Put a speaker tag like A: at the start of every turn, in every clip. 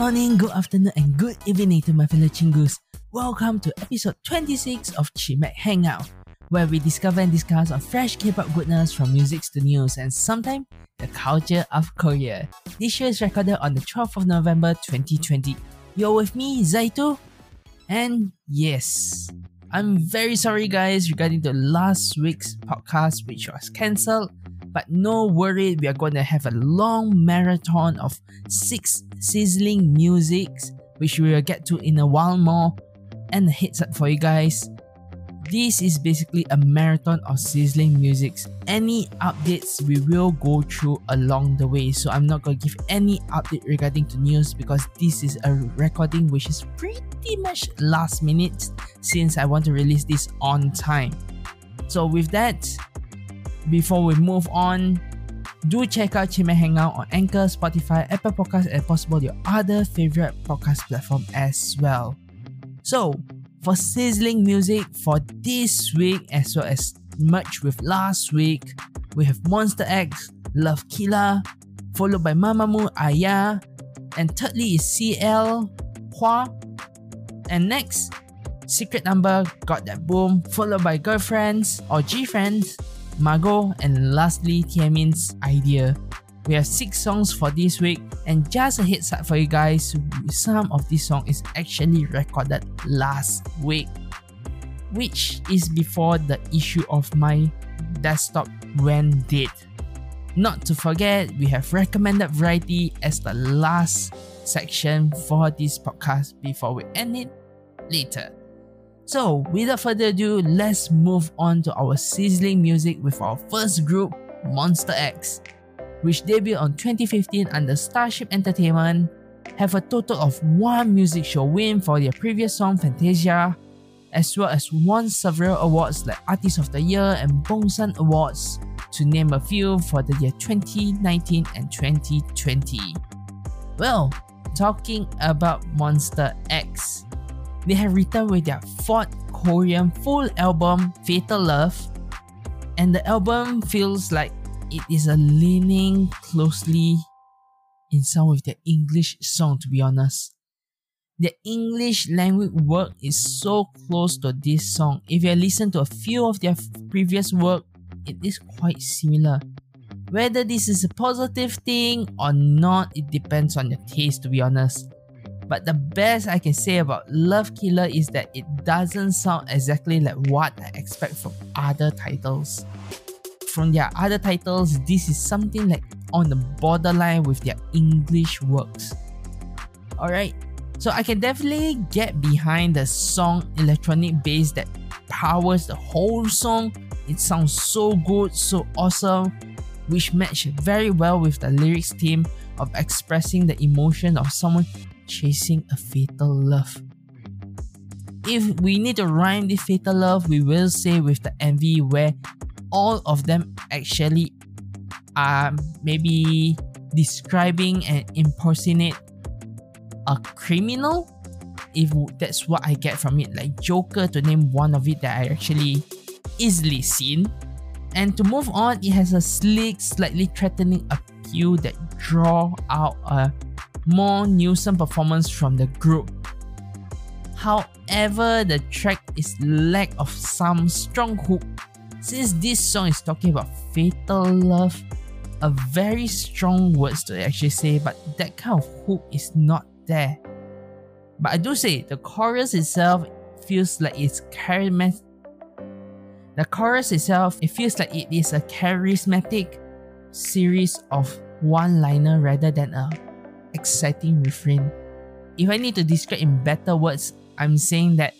A: morning, good afternoon, and good evening to my fellow chingus. Welcome to episode 26 of Chimek Hangout, where we discover and discuss on fresh K-pop goodness from music to news and sometimes the culture of Korea. This show is recorded on the 12th of November 2020. You're with me, Zaitu, and yes, I'm very sorry guys regarding the last week's podcast which was cancelled but no worry, we are going to have a long marathon of six sizzling musics, which we will get to in a while more. And a heads up for you guys, this is basically a marathon of sizzling musics. Any updates we will go through along the way. So I'm not gonna give any update regarding to news because this is a recording which is pretty much last minute since I want to release this on time. So with that, before we move on, do check out Chimek Hangout on Anchor, Spotify, Apple Podcasts, and possible your other favorite podcast platform as well. So, for sizzling music for this week as well as merch with last week, we have MONSTA X, Love Killer, followed by Mamamoo Aya, and thirdly is CL Hwa. And next, Secret Number Got That Boom, followed by Girlfriends or G Friends, Margot, and lastly Taemin's idea. We have six songs for this week, and just a heads up for you guys, some of this song is actually recorded last week, which is before the issue of my desktop went dead. Not to forget, we have recommended variety as the last section for this podcast before we end it later. So, without further ado, let's move on to our sizzling music with our first group, MONSTA X, which debuted on 2015 under Starship Entertainment, have a total of one music show win for their previous song Fantasia, as well as won several awards like Artist of the Year and Bonsang Awards, to name a few for the year 2019 and 2020. Well, talking about MONSTA X, they have returned with their fourth Korean full album, Fatal Love, and the album feels like it is a leaning closely in some of their English song to be honest. The English language work is so close to this song. If you listen to a few of their previous work, it is quite similar. Whether this is a positive thing or not, it depends on your taste to be honest. But the best I can say about Love Killer is that it doesn't sound exactly like what I expect from other titles. From their other titles, this is something like on the borderline with their English works. Alright, so I can definitely get behind the song electronic bass that powers the whole song. It sounds so good, so awesome, which match very well with the lyrics theme of expressing the emotion of someone chasing a fatal love. If we need to rhyme this fatal love, we will say with the MV where all of them actually are maybe describing and impersonate a criminal. If that's what I get from it, like Joker to name one of it that I actually easily seen. And to move on, it has a slick, slightly threatening appeal that draw out a more nuisance performance from the group. However, the track is lack of some strong hook since this song is talking about fatal love, a very strong words to actually say, but that kind of hook is not there. But I do say the chorus itself feels like it's charismatic. The chorus itself, it feels like it is a charismatic series of one-liner rather than a exciting refrain. If I need to describe in better words, I'm saying that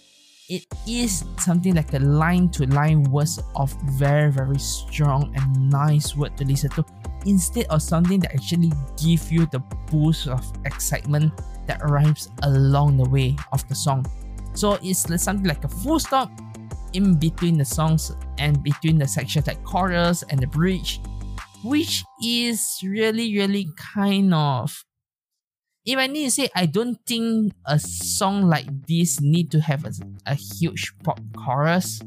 A: it is something like a line to line words of very very strong and nice word to listen to instead of something that actually give you the boost of excitement that rhymes along the way of the song. So it's something like a full stop in between the songs and between the sections like chorus and the bridge, which is really really kind of if I need to say, I don't think a song like this need to have a, a huge pop chorus,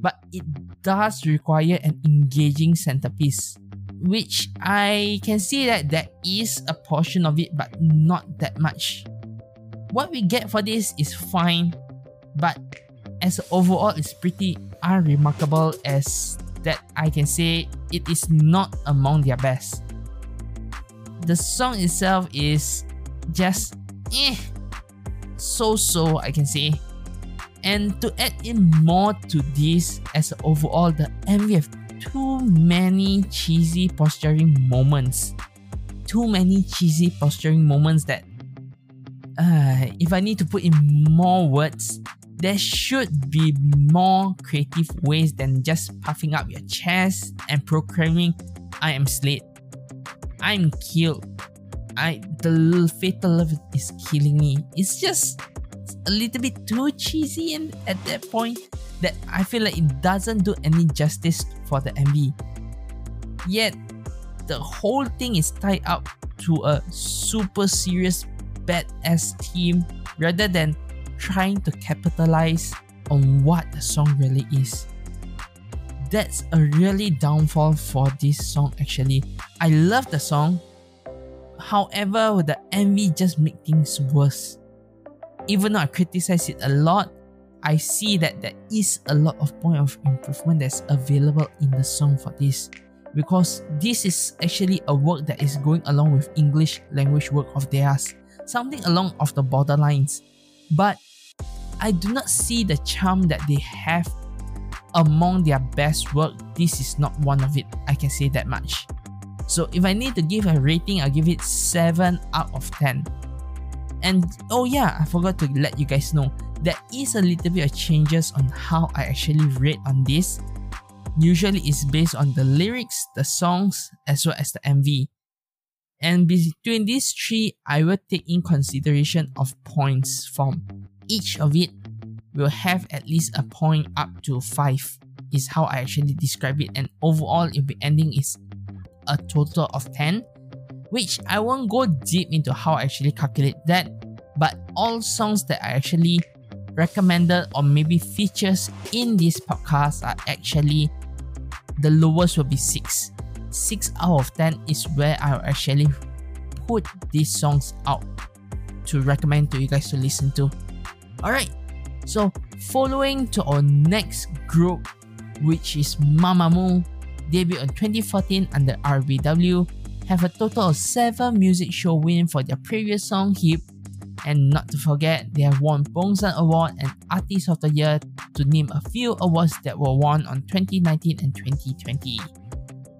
A: but it does require an engaging centerpiece, which I can see that there is a portion of it, but not that much. What we get for this is fine, but as overall, it's pretty unremarkable as that I can say it is not among their best. The song itself is just eh, so so I can say. And to add in more to this, as overall, the MV have too many cheesy posturing moments. Too many cheesy posturing moments that uh, if I need to put in more words, there should be more creative ways than just puffing up your chest and proclaiming, I am Slade. I'm killed. I the fatal love is killing me. It's just a little bit too cheesy and at that point that I feel like it doesn't do any justice for the MV. Yet the whole thing is tied up to a super serious badass theme rather than trying to capitalize on what the song really is. That's a really downfall for this song actually. I love the song, however the MV just make things worse. Even though I criticize it a lot, I see that there is a lot of point of improvement that's available in the song for this because this is actually a work that is going along with English language work of theirs, something along of the borderlines. But I do not see the charm that they have among their best work. This is not one of it, I can say that much. So if I need to give a rating, I'll give it 7 out of 10. And oh yeah, I forgot to let you guys know, there is a little bit of changes on how I actually rate on this. Usually it's based on the lyrics, the songs, as well as the MV. And between these three, I will take in consideration of points from each of it will have at least a point up to 5 is how I actually describe it and overall it'll be ending is a total of 10 which I won't go deep into how I actually calculate that but all songs that I actually recommended or maybe features in this podcast are actually the lowest will be 6 6 out of 10 is where I actually put these songs out to recommend to you guys to listen to. Alright, so following to our next group, which is Mamamoo, debuted in 2014 under RBW, have a total of 7 music show win for their previous song Hip, and not to forget, they have won Bonsang Award and Artist of the Year to name a few awards that were won on 2019 and 2020.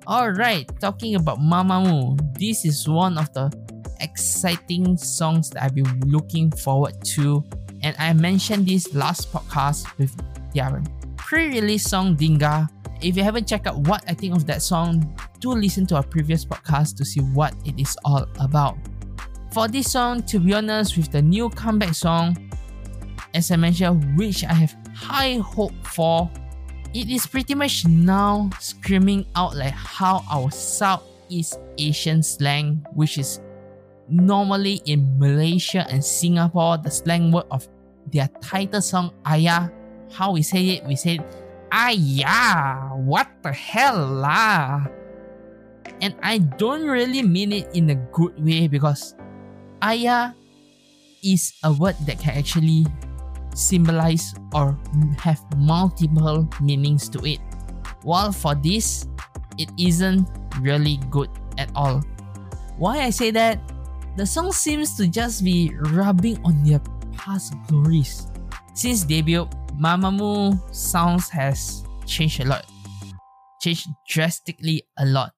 A: Alright, talking about Mamamoo, this is one of the exciting songs that I've been looking forward to and I mentioned this last podcast with their pre-release song Dingga. If you haven't checked out what I think of that song, do listen to our previous podcast to see what it is all about. For this song, to be honest, with the new comeback song, as I mentioned, which I have high hope for, it is pretty much now screaming out like how our Southeast Asian slang, which is normally in Malaysia and Singapore, the slang word of their title song Ayah, how we say it, we say Ayah, what the hell lah? And I don't really mean it in a good way because Ayah is a word that can actually symbolize or have multiple meanings to it. While for this, it isn't really good at all. Why I say that? The song seems to just be rubbing on their past glories. Since debut, Mamamoo sounds has changed a lot. Changed drastically a lot.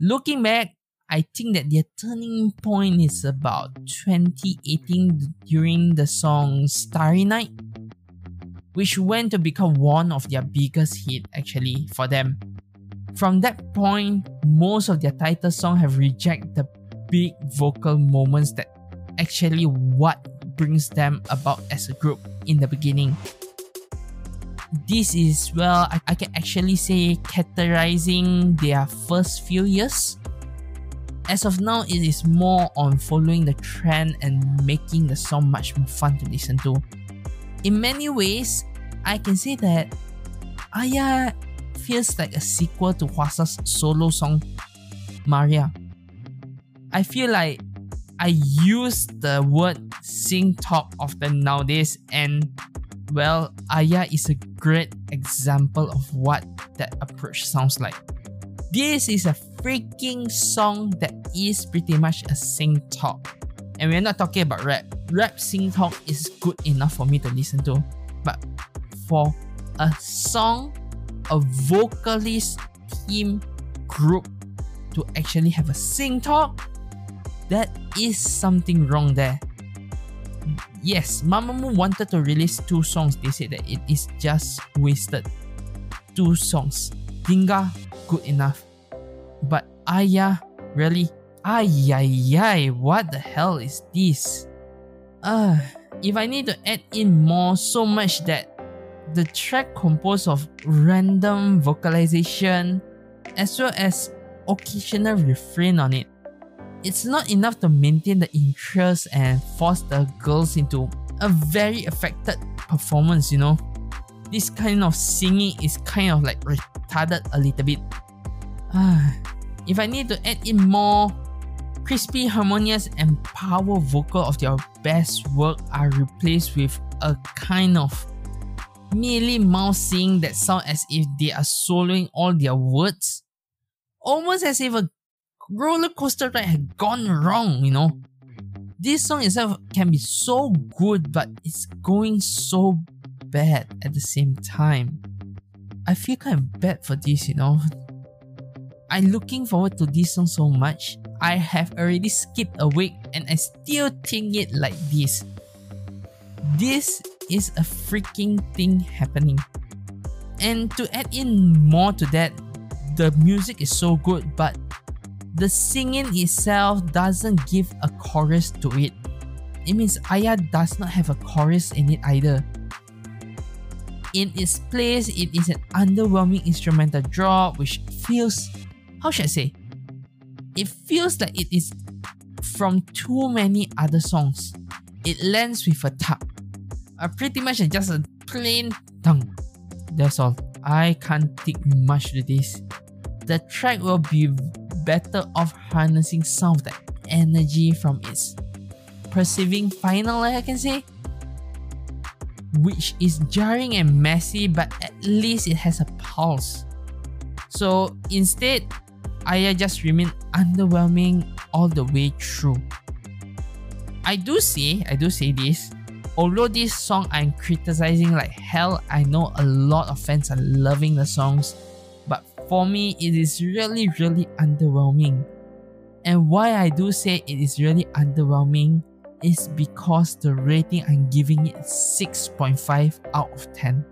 A: Looking back, I think that their turning point is about 2018 during the song Starry Night, which went to become one of their biggest hit actually for them. From that point, most of their title songs have rejected the big vocal moments that actually what brings them about as a group in the beginning. This is, well, I, I can actually say categorizing their first few years. As of now, it is more on following the trend and making the song much more fun to listen to. In many ways, I can say that Ayah feels like a sequel to Hwasa's solo song Maria. I feel like I use the word sing talk often nowadays, and well, Aya is a great example of what that approach sounds like. This is a freaking song that is pretty much a sing talk. And we're not talking about rap. Rap sing talk is good enough for me to listen to. But for a song, a vocalist team group to actually have a sing talk, that is something wrong there. Yes, Mamamoo wanted to release two songs. They said that it is just wasted. Two songs. Dingga, good enough. But Aya, really? Ay ay ay, what the hell is this? Uh, if I need to add in more so much that the track composed of random vocalization as well as occasional refrain on it it's not enough to maintain the interest and force the girls into a very affected performance, you know. This kind of singing is kind of like retarded a little bit. if I need to add in more crispy, harmonious, and power vocal of their best work are replaced with a kind of merely mouth sing that sound as if they are soloing all their words. Almost as if a roller coaster ride had gone wrong, you know. This song itself can be so good, but it's going so bad at the same time. I feel kind of bad for this, you know. I'm looking forward to this song so much. I have already skipped a week and I still think it like this. This is a freaking thing happening. And to add in more to that, the music is so good, but the singing itself doesn't give a chorus to it. It means Aya does not have a chorus in it either. In its place, it is an underwhelming instrumental drop which feels, how should I say? It feels like it is from too many other songs. It lands with a tap. Uh, pretty much just a plain tongue. That's all. I can't take much to this. The track will be better off harnessing some of the energy from its perceiving final, I can say. Which is jarring and messy, but at least it has a pulse. So instead, Aya just remained underwhelming all the way through. I do say, I do say this, although this song I'm criticizing like hell, I know a lot of fans are loving the songs for me, it is really, really underwhelming. And why I do say it is really underwhelming is because the rating I'm giving it 6.5 out of 10.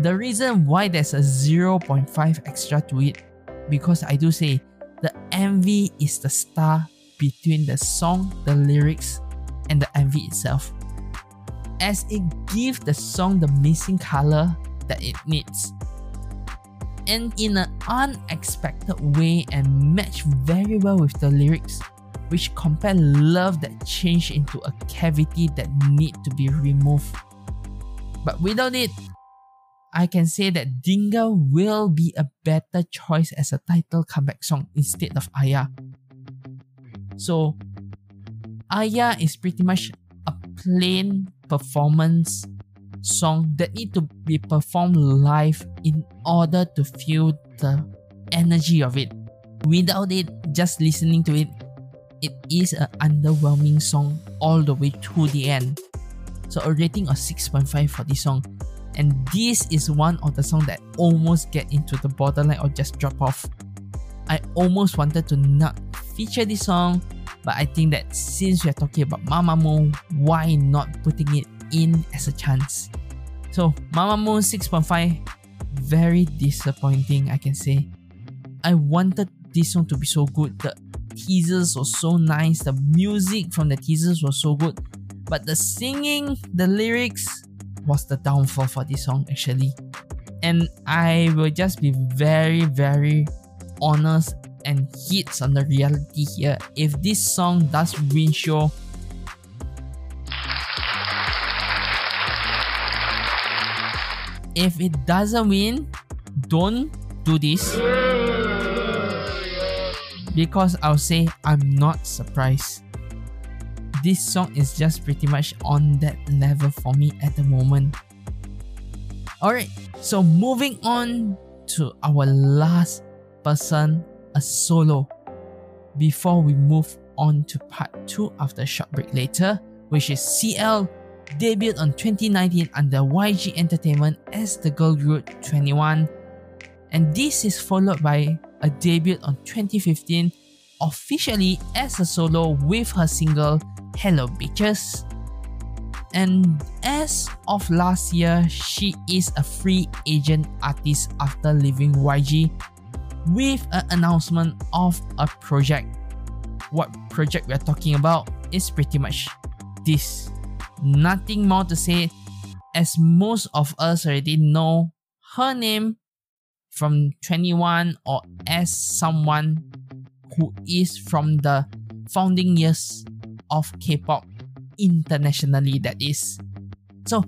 A: The reason why there's a 0.5 extra to it because I do say the MV is the star between the song, the lyrics, and the MV itself. As it gives the song the missing color that it needs and in an unexpected way and match very well with the lyrics, which compare love that changed into a cavity that need to be removed. But without it, I can say that Dingga will be a better choice as a title comeback song instead of Aya. So, Aya is pretty much a plain performance song that need to be performed live in order to feel the energy of it. Without it, just listening to it, it is an underwhelming song all the way to the end. So a rating of 6.5 for this song. And this is one of the songs that almost get into the borderline or just drop off. I almost wanted to not feature this song, but I think that since we are talking about Mamamoo, why not putting it in as a chance? So Mamamoo 6.5 very disappointing, I can say. I wanted this song to be so good. The teasers were so nice, the music from the teasers was so good, but the singing, the lyrics was the downfall for this song actually. And I will just be very, very honest and hits on the reality here. If this song does win show, if it doesn't win, don't do this. because I'll say I'm not surprised. This song is just pretty much on that level for me at the moment. Alright, so moving on to our last person, a solo, before we move on to part 2 after short break later, which is CL debuted on 2019 under YG Entertainment as the girl group 2NE1 and this is followed by a debut on 2015 officially as a solo with her single Hello Bitches. And as of last year, she is a free agent artist after leaving YG with an announcement of a project. What project we're talking about is pretty much this. Nothing more to say as most of us already know her name from 2NE1 or as someone who is from the founding years of K-pop internationally that is. So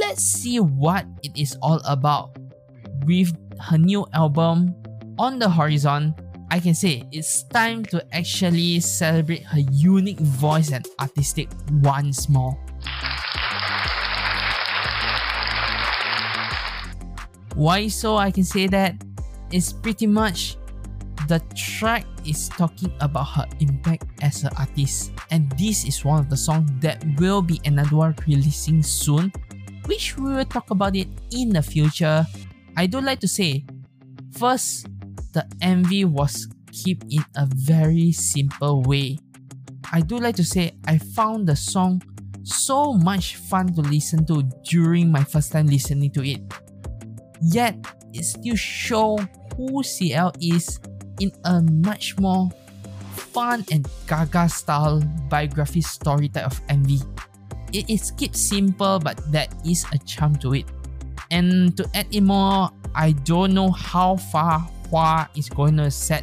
A: let's see what it is all about. With her new album on the horizon, I can say it's time to actually celebrate her unique voice and artistic once more. Why so I can say that? It's pretty much the track is talking about her impact as an artist and this is one of the songs that will be another one releasing soon which we will talk about it in the future. I do like to say, first, the MV was kept in a very simple way. I do like to say I found the song so much fun to listen to during my first time listening to it. Yet, it still show who CL is in a much more fun and gaga style biography story type of MV. It is kept simple but that is a charm to it. And to add in more, I don't know how far Hwa is going to set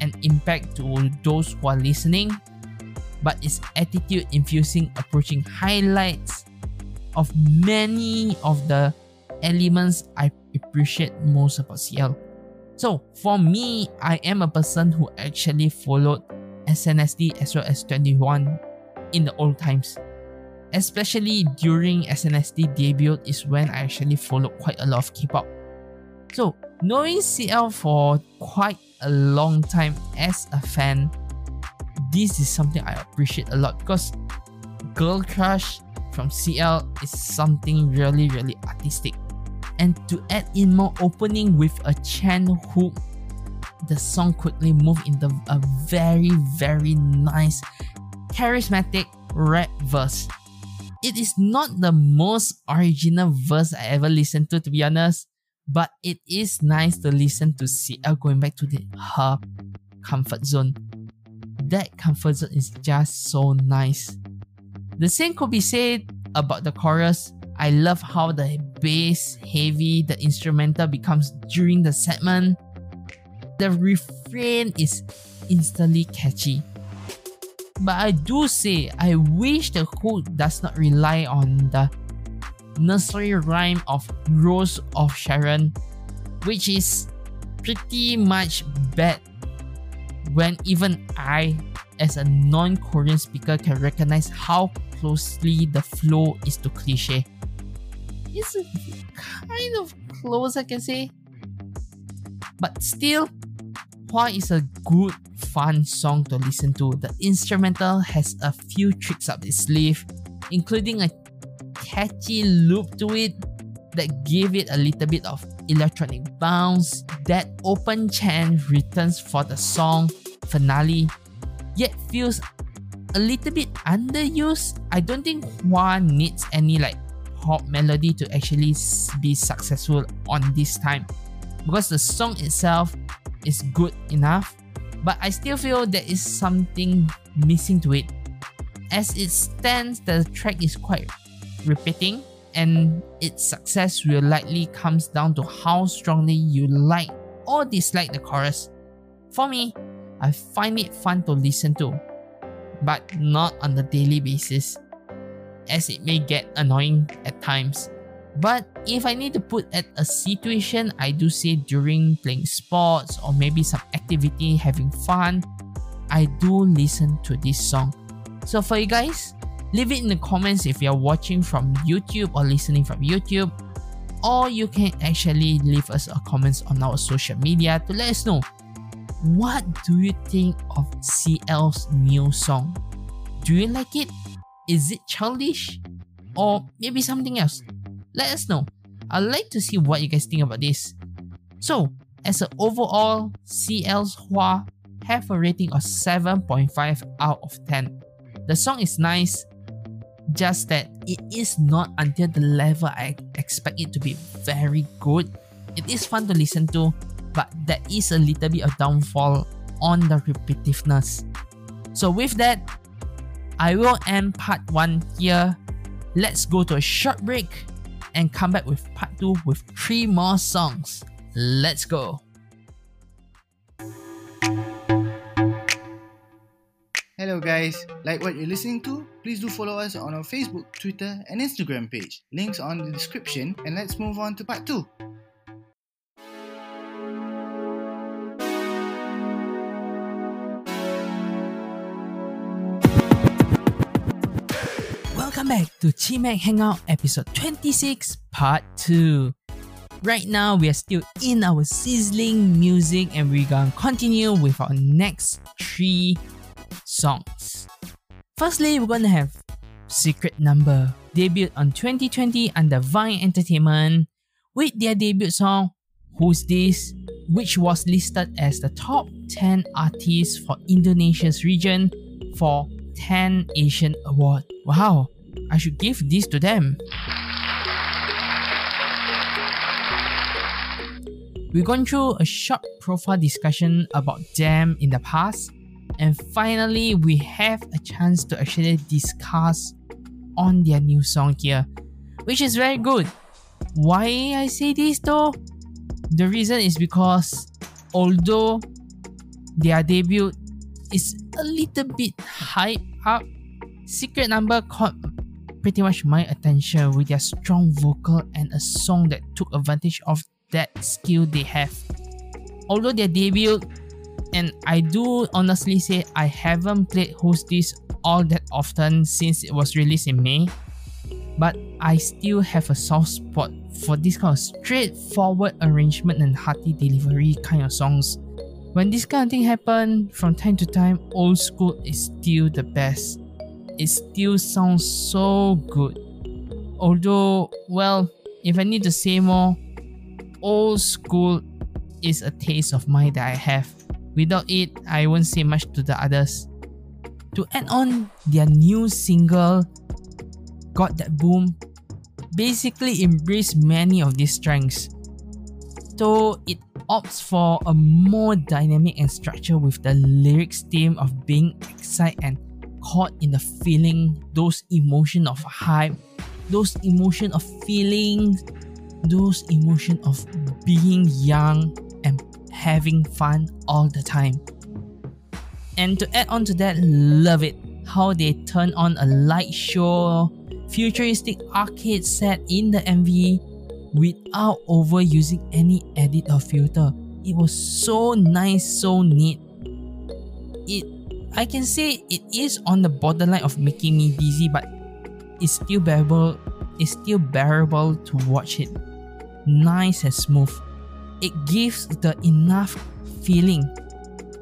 A: an impact to those who are listening, but its attitude infusing approaching highlights of many of the elements I appreciate most about CL. So for me, I am a person who actually followed SNSD as well as 2NE1 in the old times. Especially during SNSD debut is when I actually followed quite a lot of K-pop. So knowing CL for quite a long time as a fan, this is something I appreciate a lot because Girl Crush from CL is something really really artistic and to add in more opening with a Chen hook, the song quickly moved into a very, very nice, charismatic rap verse. It is not the most original verse I ever listened to, to be honest, but it is nice to listen to CL going back to the, her comfort zone. That comfort zone is just so nice. The same could be said about the chorus I love how the bass heavy the instrumental becomes during the segment. The refrain is instantly catchy. But I do say I wish the hook does not rely on the nursery rhyme of Rose of Sharon, which is pretty much bad when even I, as a non Korean speaker, can recognize how closely the flow is to cliche is kind of close, I can say. But still, Hwa is a good, fun song to listen to. The instrumental has a few tricks up its sleeve, including a catchy loop to it that give it a little bit of electronic bounce. That open chant returns for the song finale, yet feels a little bit underused. I don't think Hwa needs any like pop melody to actually be successful on this time because the song itself is good enough but I still feel there is something missing to it. As it stands, the track is quite repeating and its success will likely comes down to how strongly you like or dislike the chorus. For me, I find it fun to listen to, but not on a daily basis as it may get annoying at times. But if I need to put at a situation, I do say during playing sports or maybe some activity, having fun, I do listen to this song. So for you guys, leave it in the comments if you're watching from YouTube or listening from YouTube. Or you can actually leave us a comment on our social media to let us know what do you think of CL's new song? Do you like it? Is it childish? Or maybe something else? Let us know. I'd like to see what you guys think about this. So, as an overall, CL's Hwa have a rating of 7.5 out of 10. The song is nice, just that it is not until the level I expect it to be very good. It is fun to listen to, but there is a little bit of downfall on the repetitiveness. So with that, I will end part 1 here. Let's go to a short break and come back with part 2 with 3 more songs. Let's go!
B: Hello guys, like what you're listening to? Please do follow us on our Facebook, Twitter and Instagram page. Links on the description and let's move on to part 2.
A: Welcome back to Chimac Hangout episode 26 part 2. Right now we are still in our sizzling music and we're gonna continue with our next three songs. Firstly, we're gonna have Secret Number, debuted on 2020 under Vine Entertainment with their debut song Who's This, which was listed as the top 10 artists for Indonesia's region for 10 Asian Award. Wow, I should give this to them. We've gone through a short profile discussion about them in the past, and finally, we have a chance to actually discuss on their new song here, which is very good. Why I say this though? The reason is because although their debut is a little bit hype up, Secret Number caught pretty much my attention with their strong vocal and a song that took advantage of that skill they have. Although their debut, and I do honestly say I haven't played Who's This all that often since it was released in May, but I still have a soft spot for this kind of straightforward arrangement and hearty delivery kind of songs. When this kind of thing happen from time to time, old school is still the best. It still sounds so good. Although, well, if I need to say more, old school is a taste of mine that I have. Without it, I won't say much to the others. To add on, their new single, Got That Boom, basically embraced many of these strengths. So it opts for a more dynamic and structure with the lyrics theme of being excited and caught in the feeling, those emotion of hype, those emotion of feelings, those emotion of being young having fun all the time. And to add on to that, love it how they turn on a light show, futuristic arcade set in the MV without overusing any edit or filter. It was so nice, so neat. It I can say it is on the borderline of making me dizzy, but it's still bearable. It's still bearable to watch it nice and smooth. It gives the enough feeling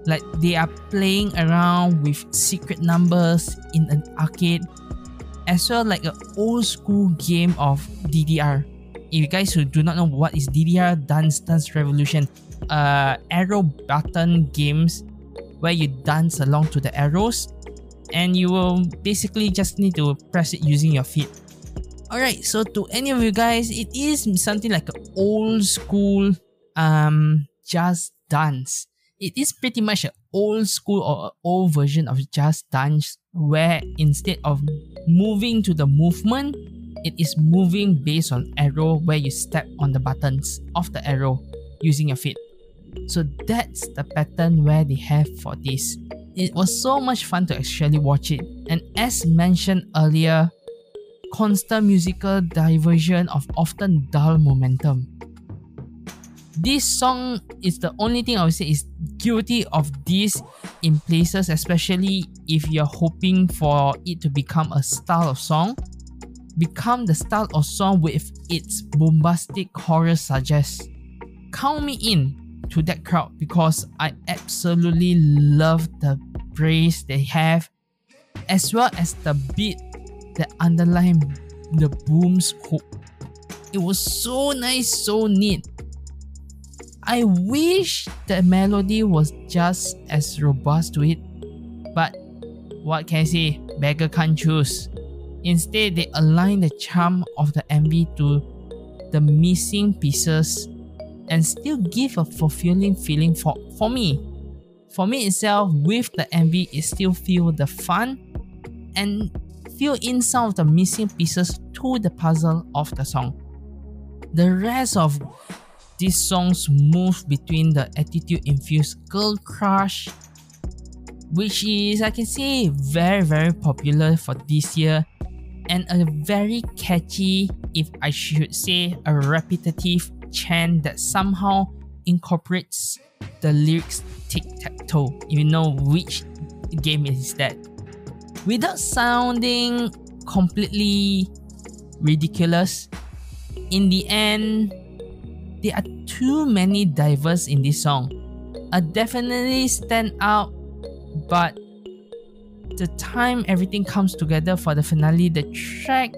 A: like they are playing around with secret numbers in an arcade as well like an old school game of DDR. If you guys who do not know what is DDR Dance Dance Revolution, uh arrow button games where you dance along to the arrows and you will basically just need to press it using your feet. Alright, so to any of you guys, it is something like an old school um just dance. It is pretty much an old school or old version of just dance where instead of moving to the movement, it is moving based on arrow where you step on the buttons of the arrow using your feet. So that's the pattern where they have for this. It was so much fun to actually watch it, and as mentioned earlier, constant musical diversion of often dull momentum. This song is the only thing I would say is guilty of this in places, especially if you're hoping for it to become a style of song. Become the style of song with its bombastic chorus suggests. Count me in to that crowd because I absolutely love the brace they have, as well as the beat that underline the boom's hook. It was so nice, so neat. I wish the melody was just as robust to it, but what can I say? Beggar can't choose. Instead, they align the charm of the MV to the missing pieces and still give a fulfilling feeling for, for me. For me itself, with the MV, it still feel the fun and fill in some of the missing pieces to the puzzle of the song. The rest of these songs move between the attitude infused girl crush, which is, I can say, very, very popular for this year, and a very catchy, if I should say, a repetitive chant that somehow incorporates the lyrics tic tac toe. You know which game is that without sounding completely ridiculous, in the end, there are too many divers in this song. I definitely stand out, but the time everything comes together for the finale, the track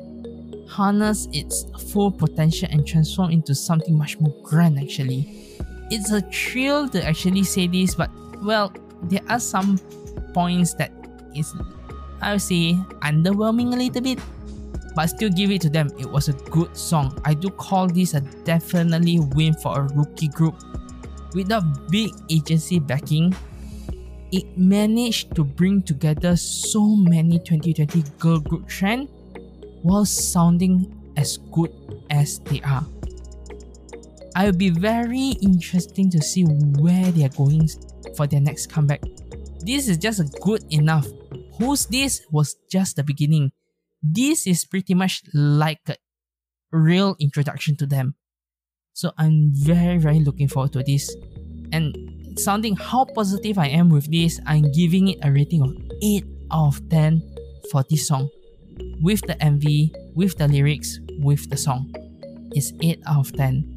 A: harness its full potential and transform into something much more grand actually. It's a thrill to actually say this, but well, there are some points that is I would say underwhelming a little bit. But still give it to them. It was a good song. I do call this a definitely win for a rookie group. with Without big agency backing, it managed to bring together so many 2020 girl group trend while sounding as good as they are. I will be very interesting to see where they are going for their next comeback. This is just good enough Who's This was just the beginning. This is pretty much like a real introduction to them. So I'm very, very looking forward to this. And sounding how positive I am with this, I'm giving it a rating of 8 out of 10 for this song. With the MV, with the lyrics, with the song. It's 8 out of 10.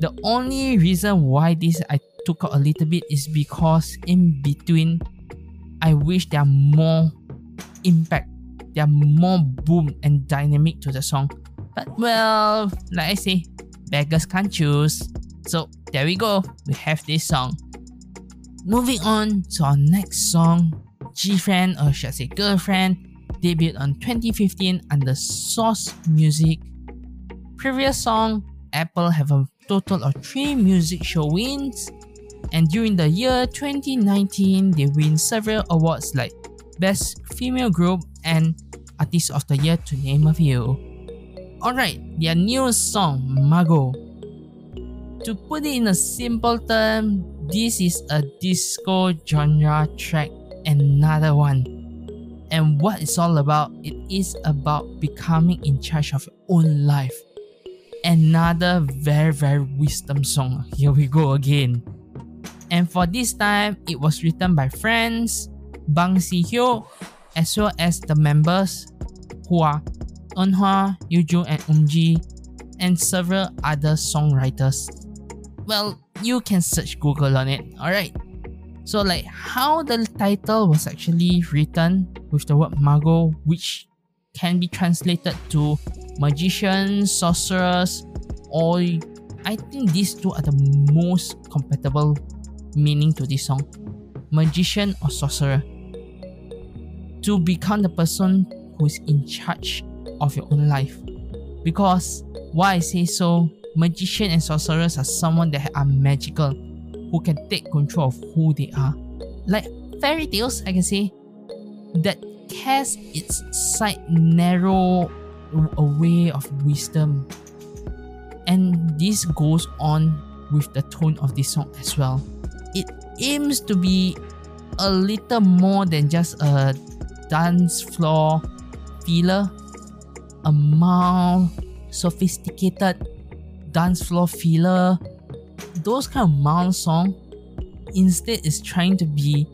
A: The only reason why this I took out a little bit is because in between I wish there are more impact, there are more boom and dynamic to the song. But well, like I say, beggars can't choose. So there we go, we have this song. Moving on to our next song, G-Friend or should I say Girlfriend, debuted on 2015 under Source Music. Previous song, Apple have a total of 3 music show wins and during the year 2019, they win several awards like Best Female Group and Artist of the Year to name a few. Alright, their new song, Mago. To put it in a simple term, this is a disco genre track, another one. And what it's all about, it is about becoming in charge of your own life. Another very, very wisdom song. Here we go again. And for this time, it was written by friends Bang Si Hyuk, as well as the members are Eunha, Yuju, and Umji, and several other songwriters. Well, you can search Google on it, alright? So, like, how the title was actually written with the word Mago, which can be translated to magician, sorcerers, or I think these two are the most compatible meaning to this song magician or sorcerer. To become the person who is in charge of your own life. Because why I say so, magician and sorcerers are someone that are magical, who can take control of who they are. Like fairy tales, I can say, that cast its sight narrow away of wisdom. And this goes on with the tone of this song as well it aims to be a little more than just a dance floor feeler. a mild, sophisticated dance floor feeler, those kind of mild song. Instead, is trying to be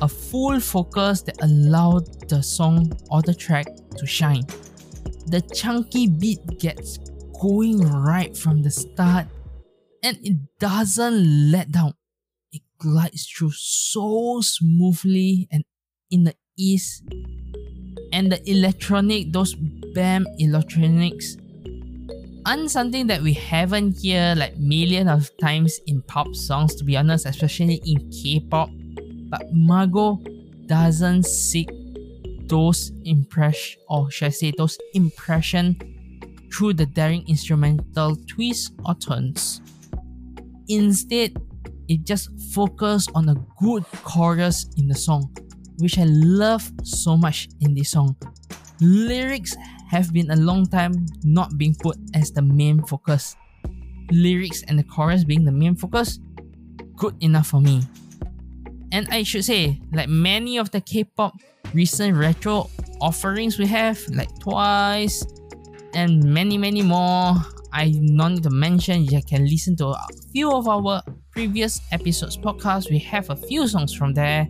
A: a full focus that allowed the song or the track to shine. The chunky beat gets going right from the start and it doesn't let down. It glides through so smoothly and in the ease. And the electronic, those BAM electronics, aren't something that we haven't heard like millions of times in pop songs to be honest, especially in K-pop. But Mago doesn't seek those impression or should I say those impression through the daring instrumental twists or turns. Instead, it just focused on a good chorus in the song, which I love so much in this song. Lyrics have been a long time not being put as the main focus. Lyrics and the chorus being the main focus, good enough for me. And I should say, like many of the K-pop recent retro offerings we have, like Twice, and many many more, I don't need to mention. You can listen to a few of our previous episodes podcast. We have a few songs from there.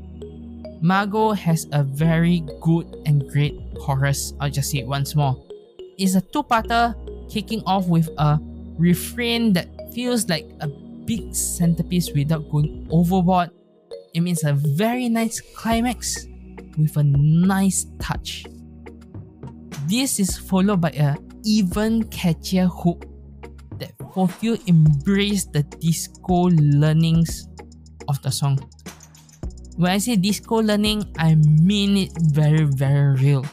A: Mago has a very good and great chorus. I'll just say it once more. It's a two-parter, kicking off with a refrain that feels like a big centerpiece without going overboard it means a very nice climax with a nice touch. This is followed by a even catchier hook that fulfill embrace the disco learnings of the song. When I say disco learning, I mean it very very real.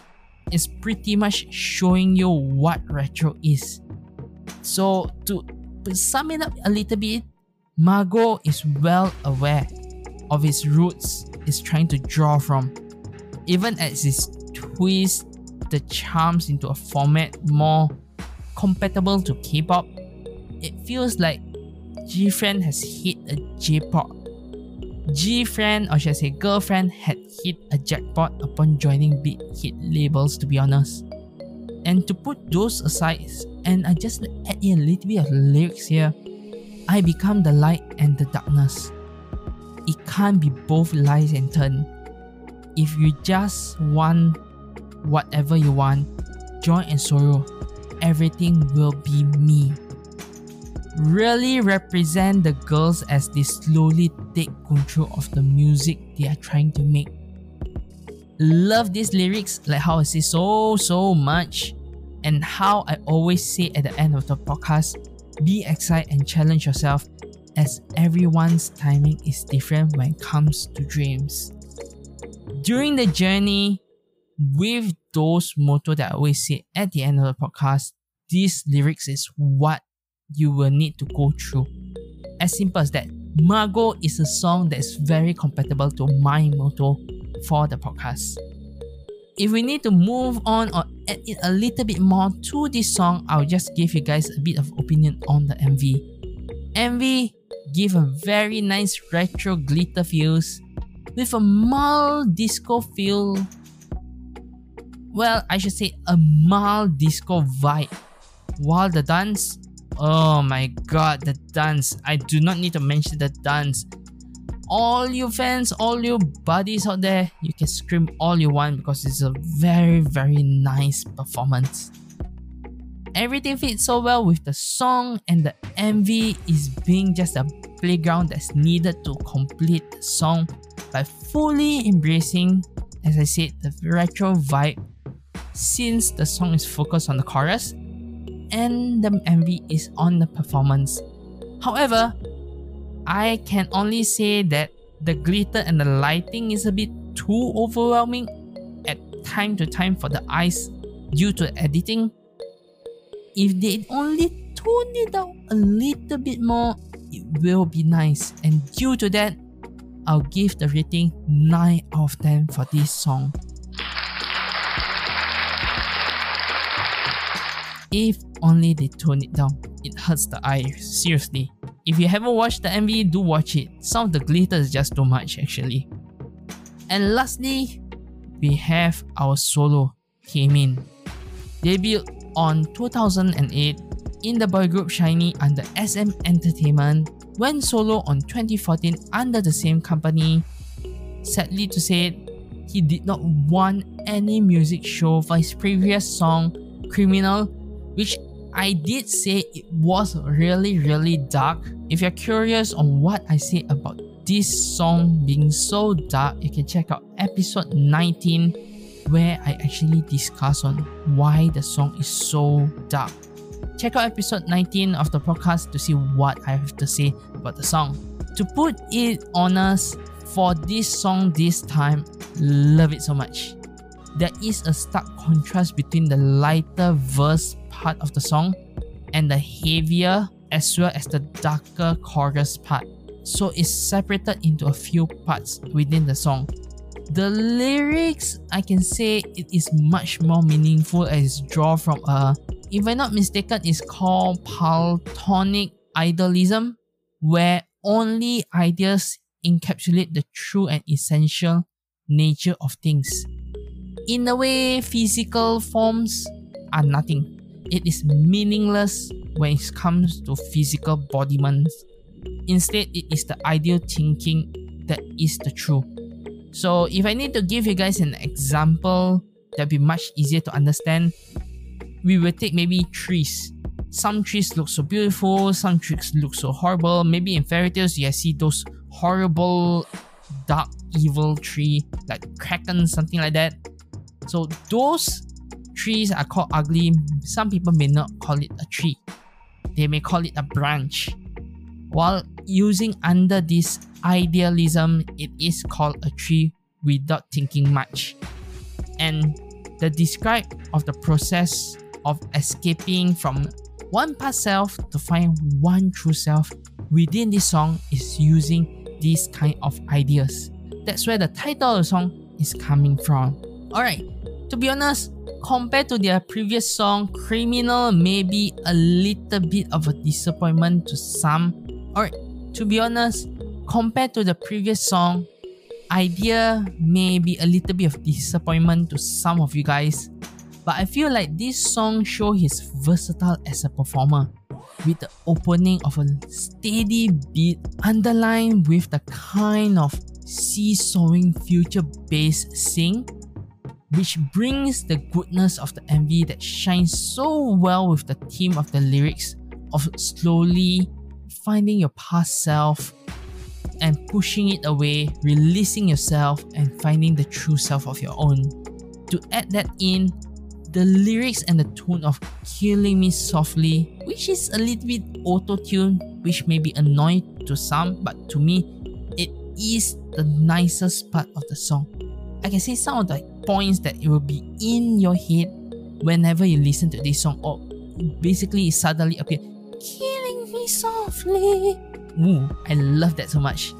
A: It's pretty much showing you what retro is. So to, sum it up a little bit, Mago is well aware of its roots is trying to draw from. Even as it twists the charms into a format more compatible to K-pop, it feels like GFriend has hit a J-pop. GFriend, or should I say girlfriend, had hit a jackpot upon joining big hit labels to be honest. And to put those aside, and I just add in a little bit of lyrics here, I become the light and the darkness it can't be both lies and turn. If you just want whatever you want, joy and sorrow, everything will be me. Really represent the girls as they slowly take control of the music they are trying to make. Love these lyrics, like how I say so, so much, and how I always say at the end of the podcast be excited and challenge yourself as everyone's timing is different when it comes to dreams. During the journey, with those motto that I always say at the end of the podcast, these lyrics is what you will need to go through. As simple as that. Mago is a song that is very compatible to my motto for the podcast. If we need to move on or add it a little bit more to this song, I'll just give you guys a bit of opinion on the MV. MV give a very nice retro glitter feels with a mild disco feel. Well, I should say a mild disco vibe. While the dance, oh my god, the dance. I do not need to mention the dance. All you fans, all you buddies out there, you can scream all you want because it's a very, very nice performance everything fits so well with the song and the MV is being just a playground that's needed to complete the song by fully embracing, as I said, the retro vibe since the song is focused on the chorus and the MV is on the performance. However, I can only say that the glitter and the lighting is a bit too overwhelming at time to time for the eyes due to editing if they only tone it down a little bit more, it will be nice. And due to that, I'll give the rating 9 out of 10 for this song. If only they tone it down, it hurts the eye, seriously. If you haven't watched the MV, do watch it. Some of the glitter is just too much actually. And lastly, we have our solo, Taemin. debuted on 2008 in the boy group SHINee under SM Entertainment, went solo on 2014 under the same company. Sadly to say, he did not want any music show for his previous song, Criminal, which I did say it was really really dark. If you're curious on what I say about this song being so dark, you can check out episode 19 where I actually discuss on why the song is so dark. Check out episode 19 of the podcast to see what I have to say about the song. To put it honest, for this song this time, love it so much. There is a stark contrast between the lighter verse part of the song and the heavier as well as the darker chorus part. So it's separated into a few parts within the song. The lyrics, I can say it is much more meaningful as drawn from a if I'm not mistaken, it's called Platonic idealism, where only ideas encapsulate the true and essential nature of things. In a way, physical forms are nothing. It is meaningless when it comes to physical bodiments. Instead, it is the ideal thinking that is the true. So, if I need to give you guys an example that'd be much easier to understand, we will take maybe trees. Some trees look so beautiful, some trees look so horrible. Maybe in fairy tales, you see those horrible, dark, evil tree like kraken, something like that. So those trees are called ugly. Some people may not call it a tree. They may call it a branch. While using under this idealism, it is called a tree without thinking much. And the describe of the process of escaping from one past self to find one true self within this song is using these kind of ideas. That's where the title of the song is coming from. Alright, to be honest, compared to their previous song, Criminal may be a little bit of a disappointment to some. Or to be honest, compared to the previous song, idea may be a little bit of disappointment to some of you guys but I feel like this song show his versatile as a performer with the opening of a steady beat underlined with the kind of seesawing future bass sing which brings the goodness of the MV that shines so well with the theme of the lyrics of slowly finding your past self and pushing it away, releasing yourself and finding the true self of your own. To add that in, the lyrics and the tone of Killing Me Softly, which is a little bit auto-tuned, which may be annoying to some, but to me, it is the nicest part of the song. I can say some of the points that it will be in your head whenever you listen to this song, or basically suddenly appear, Killing Me Softly. Ooh, I love that so much.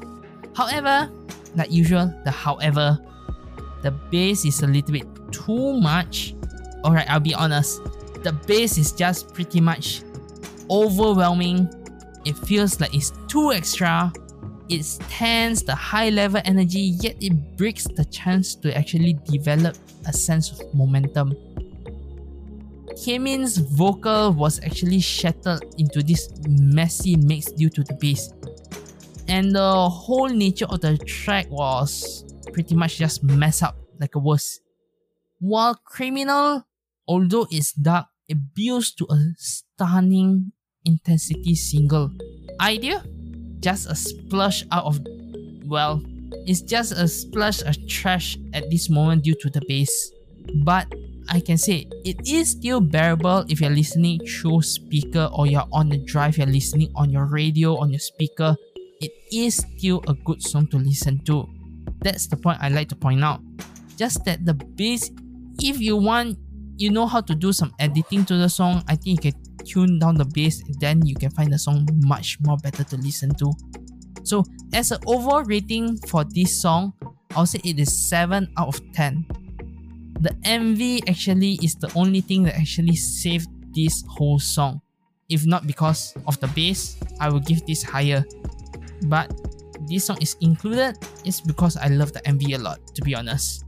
A: However, like usual, the however, the bass is a little bit too much Alright, I'll be honest. The bass is just pretty much overwhelming. It feels like it's too extra. It tends the high level energy, yet it breaks the chance to actually develop a sense of momentum. Taemin's vocal was actually shattered into this messy mix due to the bass. And the whole nature of the track was pretty much just messed up like a worse. While Criminal Although it's dark, it builds to a stunning intensity single. Idea? Just a splash out of, well, it's just a splash of trash at this moment due to the bass. But I can say it is still bearable if you're listening through speaker or you're on the drive, you're listening on your radio, on your speaker. It is still a good song to listen to. That's the point I like to point out. Just that the bass, if you want you know how to do some editing to the song, I think you can tune down the bass, then you can find the song much more better to listen to. So, as an overall rating for this song, I'll say it is 7 out of 10. The MV actually is the only thing that actually saved this whole song. If not because of the bass, I will give this higher. But this song is included, it's because I love the MV a lot, to be honest.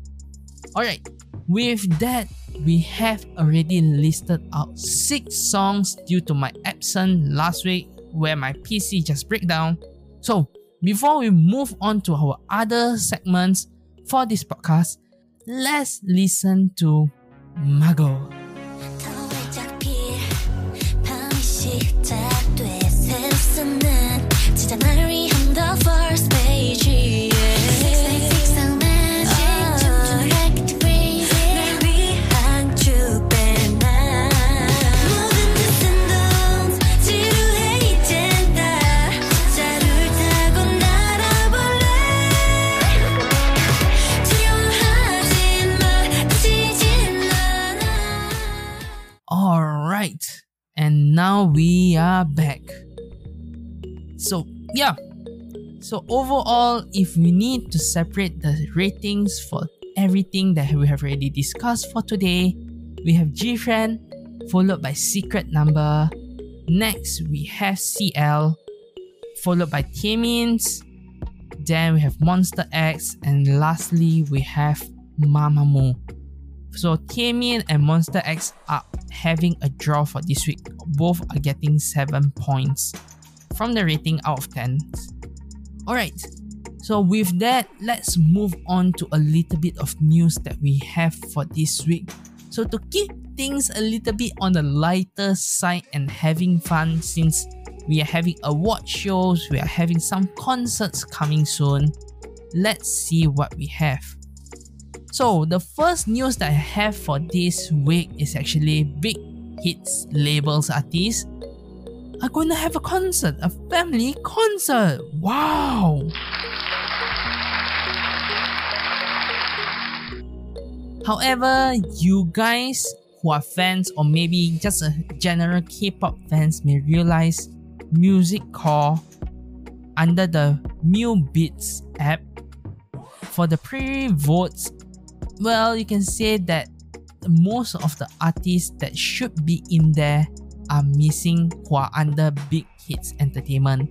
A: Alright, with that we have already listed out 6 songs due to my absence last week where my PC just break down. So, before we move on to our other segments for this podcast, let's listen to Mago. We are back. So, yeah. So, overall, if we need to separate the ratings for everything that we have already discussed for today, we have GFriend, followed by Secret Number. Next, we have CL, followed by Taemin's. Then we have MONSTA X, and lastly, we have Mamamoo. So Taemin and MONSTA X are having a draw for this week. Both are getting 7 points from the rating out of 10. Alright, so with that, let's move on to a little bit of news that we have for this week. So to keep things a little bit on the lighter side and having fun since we are having award shows, we are having some concerts coming soon. Let's see what we have. So the first news that I have for this week is actually Big Hits labels artists are going to have a concert, a family concert. Wow! However, you guys who are fans or maybe just a general K-pop fans may realize Music Core under the MuBeats app for the pre-votes well, you can say that most of the artists that should be in there are missing who are under Big Hits Entertainment,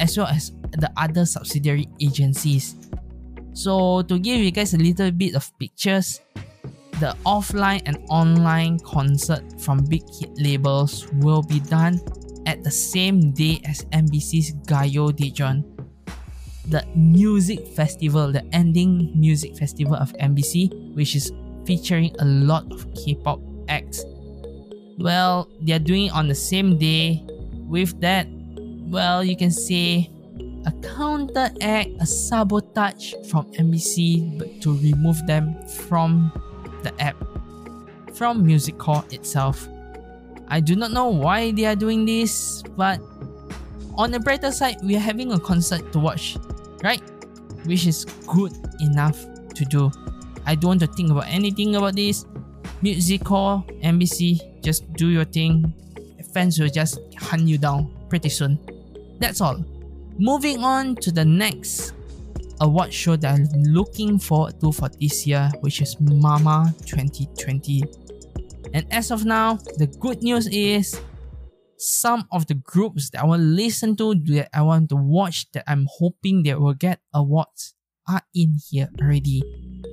A: as well as the other subsidiary agencies. So, to give you guys a little bit of pictures, the offline and online concert from big hit labels will be done at the same day as MBC's Gayo Daejeon the music festival, the ending music festival of MBC, which is featuring a lot of K-pop acts. Well, they're doing it on the same day. With that, well, you can say a counteract, a sabotage from MBC, but to remove them from the app, from Music Core itself. I do not know why they are doing this, but on the brighter side, we are having a concert to watch right? Which is good enough to do. I don't want to think about anything about this. Music Core, MBC, just do your thing. Fans will just hunt you down pretty soon. That's all. Moving on to the next award show that I'm looking forward to for this year, which is Mama 2020. And as of now, the good news is some of the groups that I want to listen to, that I want to watch, that I'm hoping they will get awards are in here already.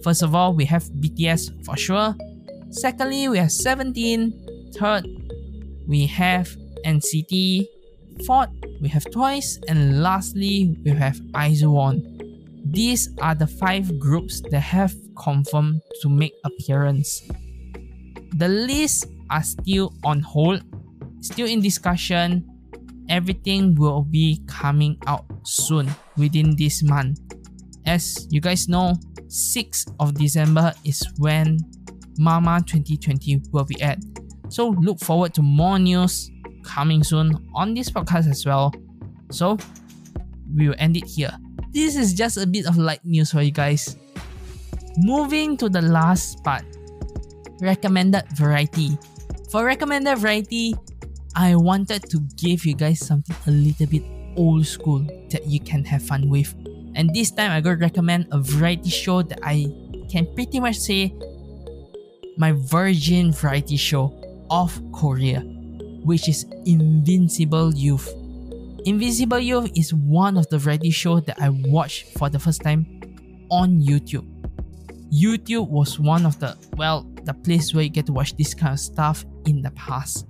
A: First of all, we have BTS for sure. Secondly, we have 17. Third, we have NCT. Fourth, we have Twice. And lastly, we have IZ*ONE. These are the five groups that have confirmed to make appearance. The list are still on hold still in discussion. Everything will be coming out soon within this month. As you guys know, 6th of December is when Mama 2020 will be at. So look forward to more news coming soon on this podcast as well. So we will end it here. This is just a bit of light news for you guys. Moving to the last part recommended variety. For recommended variety, I wanted to give you guys something a little bit old school that you can have fun with. And this time I'm going to recommend a variety show that I can pretty much say my virgin variety show of Korea, which is Invincible Youth. Invincible Youth is one of the variety shows that I watched for the first time on YouTube. YouTube was one of the, well, the place where you get to watch this kind of stuff in the past.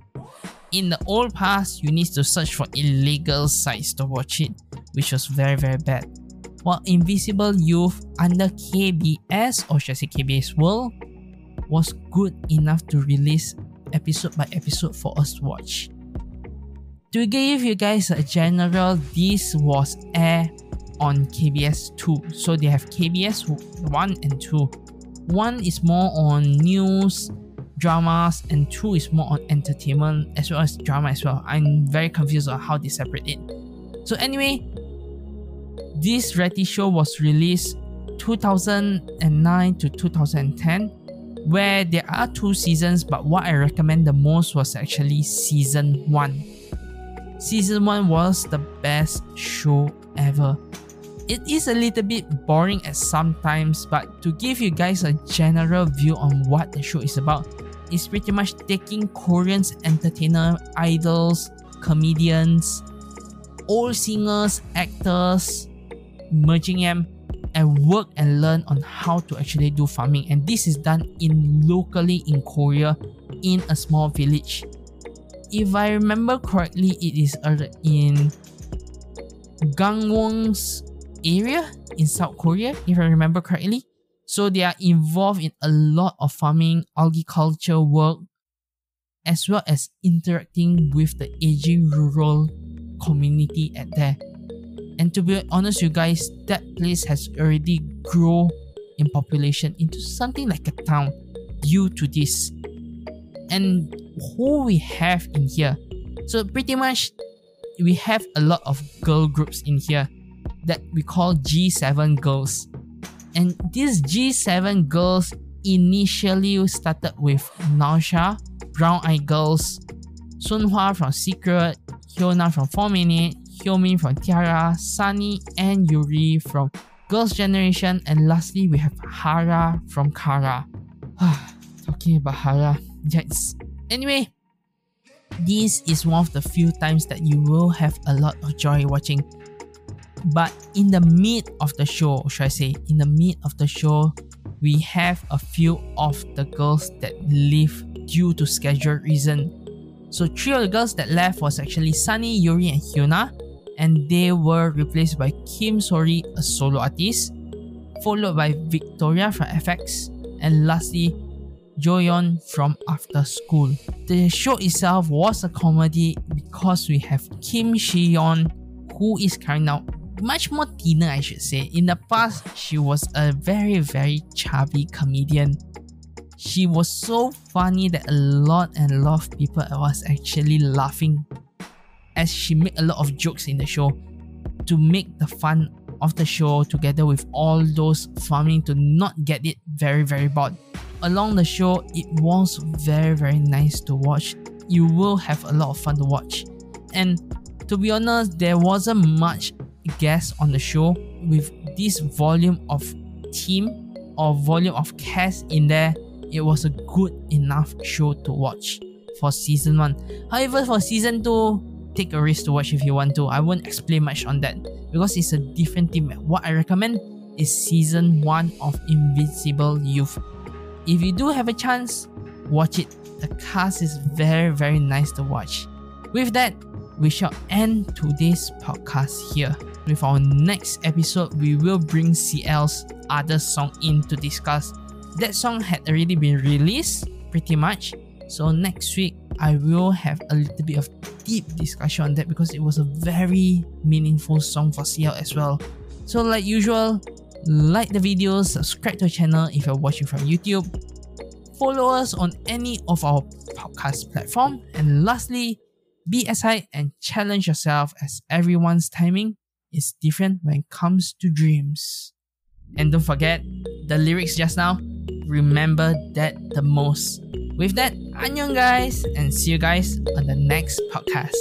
A: In the old past, you need to search for illegal sites to watch it, which was very, very bad. While Invincible Youth under KBS, or should I say KBS World, was good enough to release episode by episode for us to watch. To give you guys a general, this was air on KBS 2. So they have KBS 1 and 2. 1 is more on news, dramas, and 2 is more on entertainment as well as drama as well. I'm very confused on how they separate it. So anyway, this reality show was released 2009 to 2010 where there are two seasons but what I recommend the most was actually season 1. Season 1 was the best show ever. It is a little bit boring at some times, but to give you guys a general view on what the show is about, it's pretty much taking Koreans entertainer idols, comedians, old singers, actors, merging them and work and learn on how to actually do farming and this is done in locally in Korea in a small village. If I remember correctly, it is in Gangwon's area in South Korea, if I remember correctly. So they are involved in a lot of farming, agriculture work, as well as interacting with the aging rural community at there. And to be honest, you guys, that place has already grown in population into something like a town due to this. And who we have in here. So pretty much we have a lot of girl groups in here that we call G7 girls. And these G7 girls initially started with Narsha, Brown Eye Girls, Sunhwa from Secret, Hyuna from 4 Minute, Hyomin from T-ara, Sunny and Yuri from Girls' Generation, and lastly we have Hara from Kara. Talking about Hara, yes. Anyway, this is one of the few times that you will have a lot of joy watching but in the mid of the show, should I say, in the mid of the show, we have a few of the girls that leave due to schedule reason. So three of the girls that left was actually Sunny, Yuri, and Hyuna, and they were replaced by Kim Sori, a solo artist, followed by Victoria from FX, and lastly Jooyeon from After School. The show itself was a comedy because we have Kim Shin-young, who is carrying out much more thinner, I should say. In the past, she was a very, very chubby comedian. She was so funny that a lot and a lot of people was actually laughing as she made a lot of jokes in the show to make the fun of the show together with all those farming to not get it very very bored. Along the show, it was very very nice to watch. You will have a lot of fun to watch. And to be honest, there wasn't much guests on the show with this volume of team or volume of cast in there it was a good enough show to watch for season 1 however for season 2 take a risk to watch if you want to. I won't explain much on that because it's a different team. What i recommend is season 1 of invincible youth. If you do have a chance watch it. The cast is very very nice to watch. With that we shall end today's podcast here with our next episode, we will bring CL's other song in to discuss. That song had already been released, pretty much. So next week, I will have a little bit of deep discussion on that because it was a very meaningful song for CL as well. So like usual, like the video, subscribe to the channel if you're watching from YouTube, follow us on any of our podcast platform, and lastly, be aside and challenge yourself as everyone's timing is different when it comes to dreams. And don't forget the lyrics just now. Remember that the most. With that, annyeong guys, and see you guys on the next podcast.